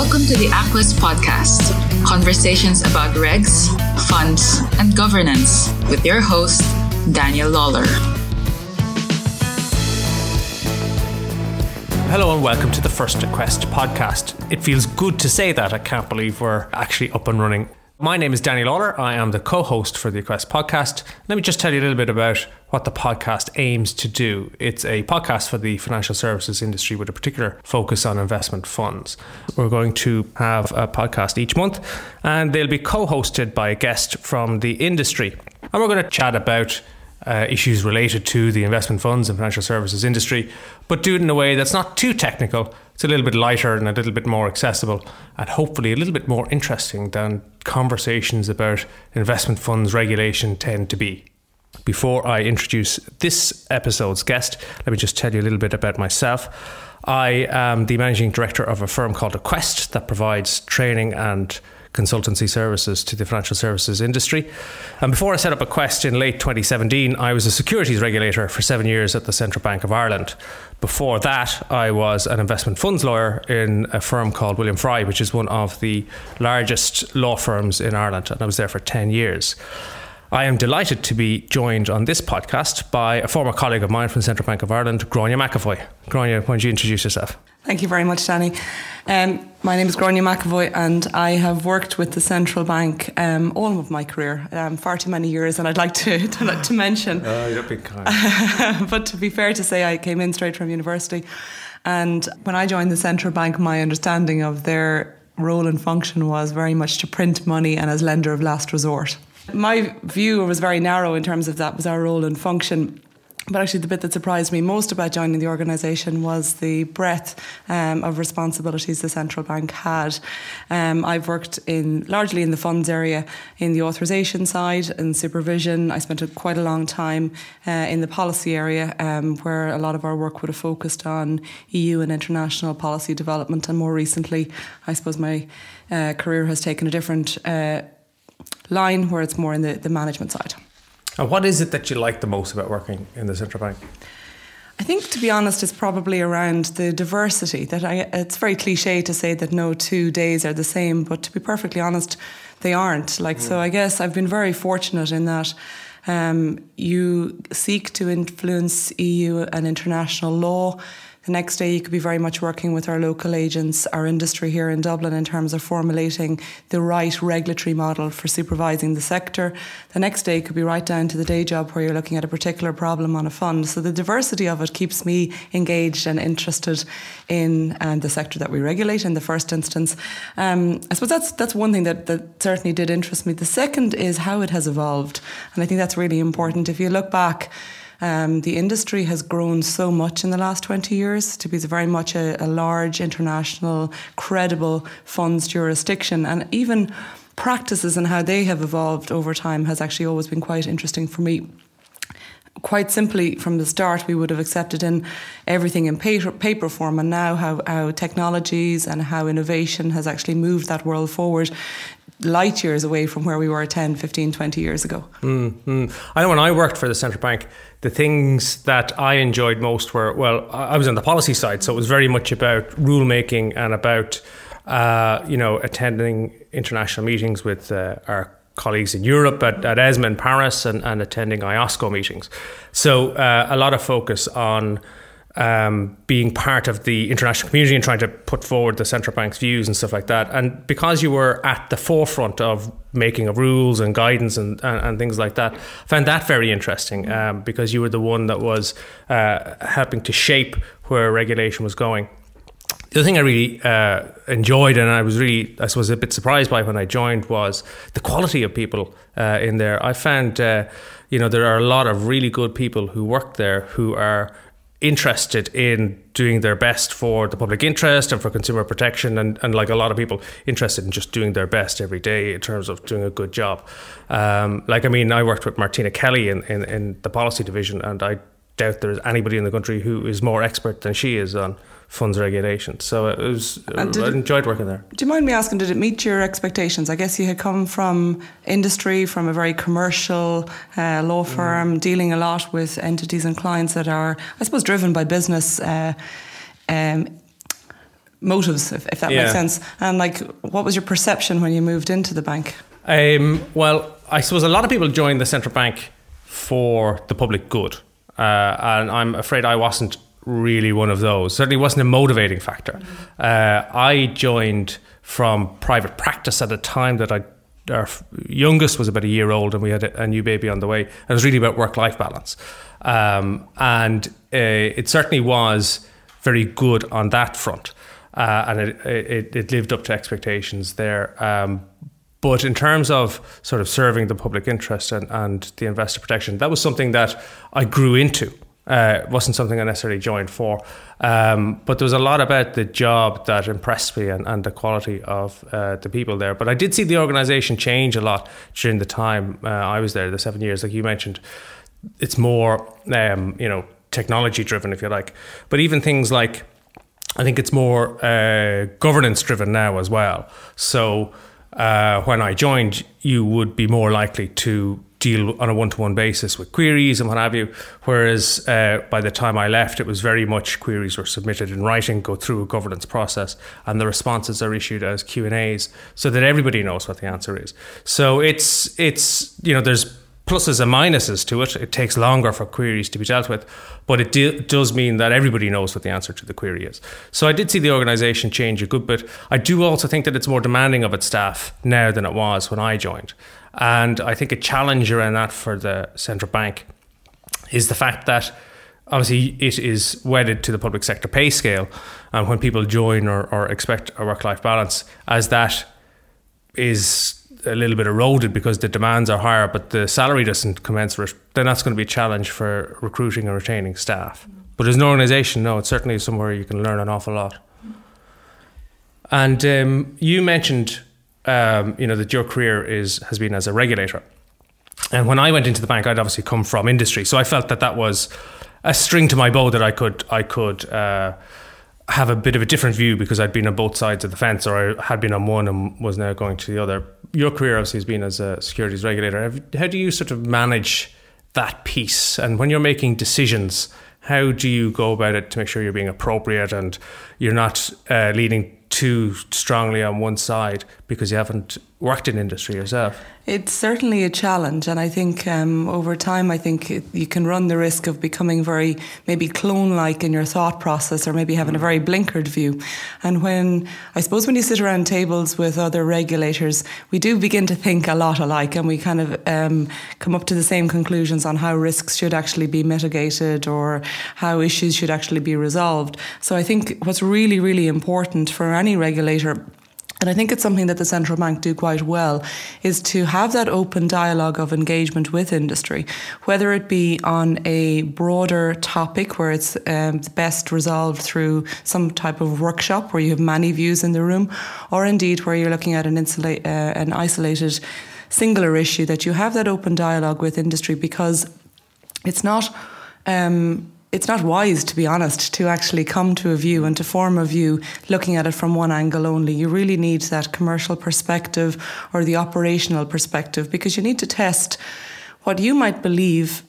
Welcome to the Equest Podcast conversations about regs, funds, and governance with your host, Daniel Lawler. Hello and welcome to the First Quest podcast. It feels good to say that. I can't believe we're actually up and running. My name is Danny Lawler. I am the co host for the Quest podcast. Let me just tell you a little bit about what the podcast aims to do. It's a podcast for the financial services industry with a particular focus on investment funds. We're going to have a podcast each month, and they'll be co hosted by a guest from the industry. And we're going to chat about uh, issues related to the investment funds and financial services industry, but do it in a way that's not too technical. It's a little bit lighter and a little bit more accessible, and hopefully a little bit more interesting than conversations about investment funds regulation tend to be. Before I introduce this episode's guest, let me just tell you a little bit about myself. I am the managing director of a firm called Equest that provides training and consultancy services to the financial services industry. And before I set up Equest in late 2017, I was a securities regulator for seven years at the Central Bank of Ireland. Before that, I was an investment funds lawyer in a firm called William Fry, which is one of the largest law firms in Ireland, and I was there for 10 years. I am delighted to be joined on this podcast by a former colleague of mine from the Central Bank of Ireland, Gráinne McAvoy. Gráinne, why don't you introduce yourself? Thank you very much, Danny. Um, my name is Gráinne McAvoy, and I have worked with the central bank um, all of my career, um, far too many years, and I'd like to to, to mention. Oh, you're being kind. but to be fair to say, I came in straight from university, and when I joined the central bank, my understanding of their role and function was very much to print money and as lender of last resort. My view was very narrow in terms of that was our role and function but actually, the bit that surprised me most about joining the organisation was the breadth um, of responsibilities the central bank had. Um, I've worked in largely in the funds area, in the authorisation side and supervision. I spent a, quite a long time uh, in the policy area, um, where a lot of our work would have focused on EU and international policy development. And more recently, I suppose my uh, career has taken a different uh, line, where it's more in the, the management side. And what is it that you like the most about working in the central bank? I think, to be honest, it's probably around the diversity. That I, it's very cliche to say that no two days are the same, but to be perfectly honest, they aren't. Like, mm. so I guess I've been very fortunate in that um, you seek to influence EU and international law the next day, you could be very much working with our local agents, our industry here in Dublin, in terms of formulating the right regulatory model for supervising the sector. The next day could be right down to the day job where you're looking at a particular problem on a fund. So the diversity of it keeps me engaged and interested in um, the sector that we regulate in the first instance. Um, I suppose that's that's one thing that, that certainly did interest me. The second is how it has evolved, and I think that's really important. If you look back um, the industry has grown so much in the last 20 years to be very much a, a large, international, credible funds jurisdiction. And even practices and how they have evolved over time has actually always been quite interesting for me quite simply from the start we would have accepted in everything in paper, paper form and now how, how technologies and how innovation has actually moved that world forward light years away from where we were 10 15 20 years ago mm-hmm. i know when i worked for the central bank the things that I enjoyed most were well, I was on the policy side, so it was very much about rulemaking and about uh, you know attending international meetings with uh, our colleagues in Europe at, at ESMA in Paris and, and attending IOSCO meetings. So uh, a lot of focus on um, being part of the international community and trying to put forward the central bank's views and stuff like that. And because you were at the forefront of making of rules and guidance and, and, and things like that, I found that very interesting um, because you were the one that was uh, helping to shape where regulation was going. The thing I really uh, enjoyed and I was really, I suppose, a bit surprised by when I joined was the quality of people uh, in there. I found, uh, you know, there are a lot of really good people who work there who are interested in doing their best for the public interest and for consumer protection and, and like a lot of people interested in just doing their best every day in terms of doing a good job um, like I mean I worked with Martina Kelly in, in, in the policy division and I doubt there's anybody in the country who is more expert than she is on funds regulation. So it was, I enjoyed working there. Do you mind me asking, did it meet your expectations? I guess you had come from industry, from a very commercial uh, law mm. firm, mm. dealing a lot with entities and clients that are, I suppose, driven by business. Uh, um, motives, if, if that Yeah. makes sense. And like, what was your perception when you moved into the bank? Um, well, I suppose a lot of people join the central bank for the public good, uh, and I'm afraid I wasn't really one of those. Certainly wasn't a motivating factor. Uh, I joined from private practice at a time that I. Our youngest was about a year old, and we had a, new baby on the way. And it was really about work-life balance, um, and uh, it certainly was very good on that front, uh, and it, it it lived up to expectations there. Um, but in terms of sort of serving the public interest and, and the investor protection, that was something that I grew into. Uh, wasn't something I necessarily joined for. Um, but there was a lot about the job that impressed me and, and the quality of uh, the people there. But I did see the organisation change a lot during the time uh, I was there, the seven years, like you mentioned. It's more, um, you know, technology driven, if you like. But even things like, I think it's more uh, governance driven now as well. So uh, when I joined, you would be more likely to deal on a one to one basis with queries and what have you. Whereas uh, by the time I left, it was very much queries were submitted in writing, go through a governance process, and the responses are issued as Q and A's, so that everybody knows what the answer is. So it's it's you know there's pluses and minuses to it. It takes longer for queries to be dealt with, but it do, does mean that everybody knows what the answer to the query is. So I did see the organisation change a good bit. I do also think that it's more demanding of its staff now than it was when I joined. And I think a challenge around that for the central bank is the fact that obviously it is wedded to the public sector pay scale. And when people join or, or expect a work life balance, as that is a little bit eroded because the demands are higher, but the salary doesn't commensurate, then that's going to be a challenge for recruiting and retaining staff. But as an organisation, no, it's certainly somewhere you can learn an awful lot. And um, you mentioned, um, you know, that your career is has been as a regulator. And when I went into the bank, I'd obviously come from industry, so I felt that that was a string to my bow that I could I could uh, have a bit of a different view because I'd been on both sides of the fence, or I had been on one and was now going to the other. Your career obviously has been as a securities regulator. How do you sort of manage that piece? And when you're making decisions, how do you go about it to make sure you're being appropriate and you're not uh, leaning too strongly on one side because you haven't worked in industry yourself? It's certainly a challenge, and I think um, over time, I think it, you can run the risk of becoming very maybe clone-like in your thought process, or maybe having a very blinkered view. And when I suppose when you sit around tables with other regulators, we do begin to think a lot alike, and we kind of um, come up to the same conclusions on how risks should actually be mitigated or how issues should actually be resolved. So I think what's really, really important for any regulator and I think it's something that the central bank do quite well is to have that open dialogue of engagement with industry, whether it be on a broader topic where it's um, best resolved through some type of workshop where you have many views in the room, or indeed where you're looking at an, insulate, uh, an isolated singular issue, that you have that open dialogue with industry because it's not. Um, it's not wise, to be honest, to actually come to a view and to form a view looking at it from one angle only. You really need that commercial perspective or the operational perspective because you need to test what you might believe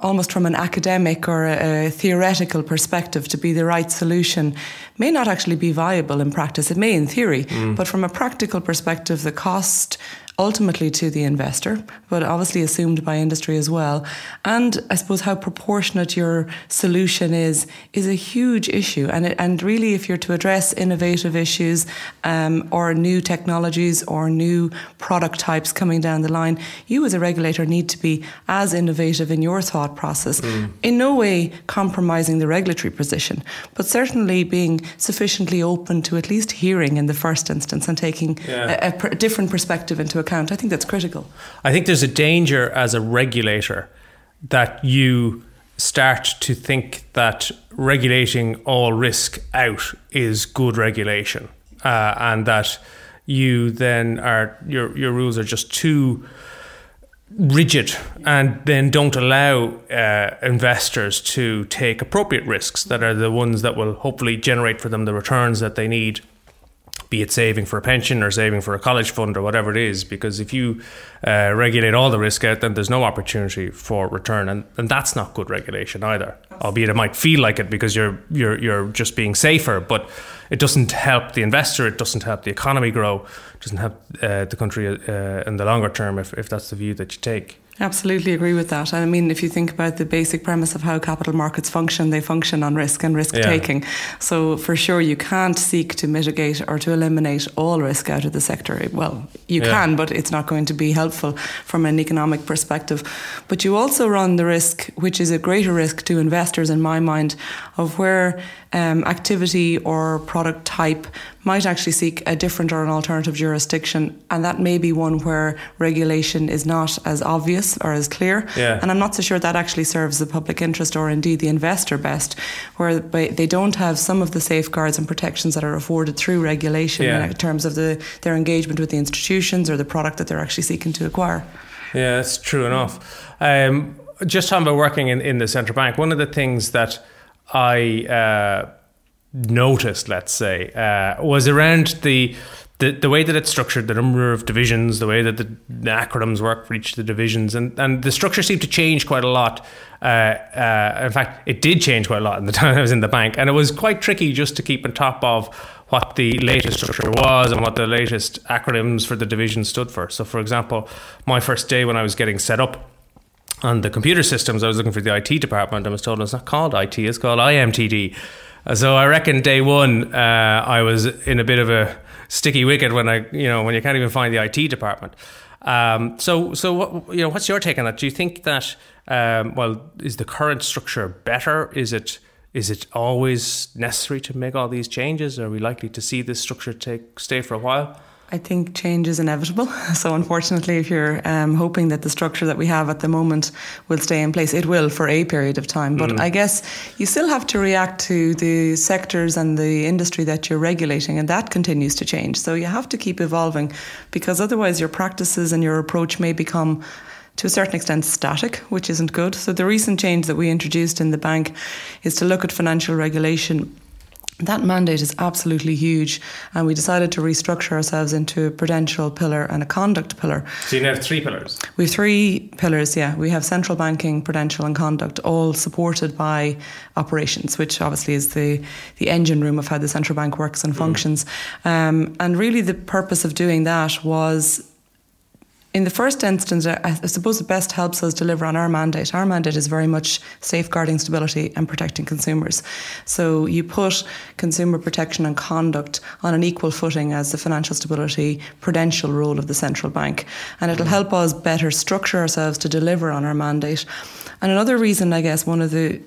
almost from an academic or a, a, theoretical perspective to be the right solution may not actually be viable in practice. It may in theory, mm. but from a practical perspective, the cost ultimately to the investor, but obviously assumed by industry as well. And I suppose how proportionate your solution is is a huge issue. And it, and really, if you're to address innovative issues um, or new technologies or new product types coming down the line, you as a regulator need to be as innovative in your thought process. Mm. In no way compromising the regulatory position, but certainly being sufficiently open to at least hearing in the first instance and taking yeah. a, a different perspective into account. I think that's critical. I think there's a danger as a regulator that you start to think that regulating all risk out is good regulation, uh, and that you then are your your rules are just too rigid and then don't allow uh, investors to take appropriate risks that are the ones that will hopefully generate for them the returns that they need be it saving for a pension or saving for a college fund or whatever it is. Because if you uh, regulate all the risk out, then there's no opportunity for return, and, and that's not good regulation either. Albeit it might feel like it because you're you're you're just being safer, but it doesn't help the investor. It doesn't help the economy grow. It doesn't help uh, the country uh, in the longer term if, if that's the view that you take. Absolutely agree with that. I mean, if you think about the basic premise of how capital markets function, they function on risk and risk taking. Yeah. So, for sure, you can't seek to mitigate or to eliminate all risk out of the sector. Well, you yeah. can, but it's not going to be helpful from an economic perspective. But you also run the risk, which is a greater risk to investors, in my mind, of where um, activity or product type might actually seek a different or an alternative jurisdiction. And that may be one where regulation is not as obvious or as clear. Yeah. And I'm not so sure that actually serves the public interest or indeed the investor best, where they don't have some of the safeguards and protections that are afforded through regulation yeah. in terms of the, their engagement with the institutions or the product that they're actually seeking to acquire. Yeah, that's true enough. Um, just talking about working in, in the central bank, one of the things that I uh, noticed, let's say, uh, was around the, the the way that it's structured, the number of divisions, the way that the, the acronyms work for each of the divisions, and, and the structure seemed to change quite a lot. Uh, uh, in fact, it did change quite a lot in the time I was in the bank, and it was quite tricky just to keep on top of what the latest structure was and what the latest acronyms for the division stood for. So, for example, my first day when I was getting set up on the computer systems, I was looking for the IT department. I was told it's not called IT; it's called IMTD. So I reckon day one, uh, I was in a bit of a sticky wicket when I, you know, when you can't even find the IT department. Um, so, so what, you know, what's your take on that? Do you think that, um, well, is the current structure better? Is it is it always necessary to make all these changes? Are we likely to see this structure take stay for a while? I think change is inevitable. So, unfortunately, if you're um, hoping that the structure that we have at the moment will stay in place, it will for a period of time. But mm. I guess you still have to react to the sectors and the industry that you're regulating, and that continues to change. So, you have to keep evolving because otherwise, your practices and your approach may become to a certain extent static, which isn't good. So, the recent change that we introduced in the bank is to look at financial regulation that mandate is absolutely huge, and we decided to restructure ourselves into a prudential pillar and a conduct pillar. So you have three pillars. We have three pillars. Yeah, we have central banking, prudential, and conduct, all supported by operations, which obviously is the the engine room of how the central bank works and mm. functions. Um, and really, the purpose of doing that was in the first instance, I suppose it best helps us deliver on our mandate. Our mandate is very much safeguarding stability and protecting consumers. So you put consumer protection and conduct on an equal footing as the financial stability prudential role of the central bank. And it'll help us better structure ourselves to deliver on our mandate. And another reason, I guess, one of the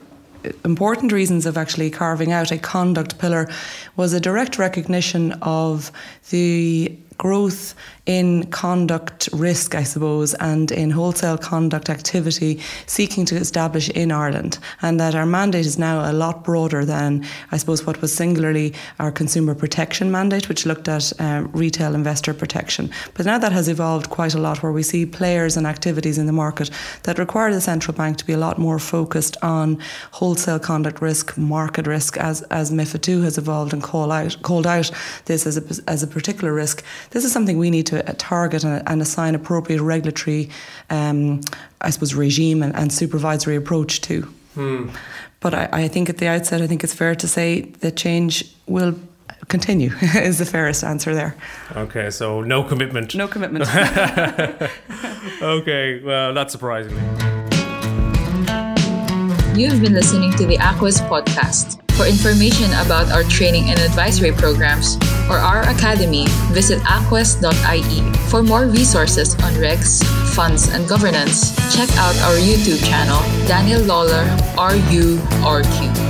important reasons of actually carving out a conduct pillar was a direct recognition of the growth in conduct risk, I suppose, and in wholesale conduct activity seeking to establish in Ireland. And that our mandate is now a lot broader than, I suppose, what was singularly our consumer protection mandate, which looked at um, retail investor protection. But now that has evolved quite a lot, where we see players and activities in the market that require the central bank to be a lot more focused on wholesale conduct risk, market risk, as, as MIFID II has evolved and call out, called out this as a, as a particular risk. This is something we need to target and, and assign appropriate regulatory, um, I suppose, regime and, and supervisory approach to. Hmm. But I, I think at the outset, I think it's fair to say that change will continue is the fairest answer there. Okay, so no commitment. No commitment. okay, well, not surprisingly. You've been listening to the Equest podcast. For information about our training and advisory programs or our academy, visit equest.ie. For more resources on regs, funds, and governance, check out our YouTube channel, Daniel Lawler, RURQ.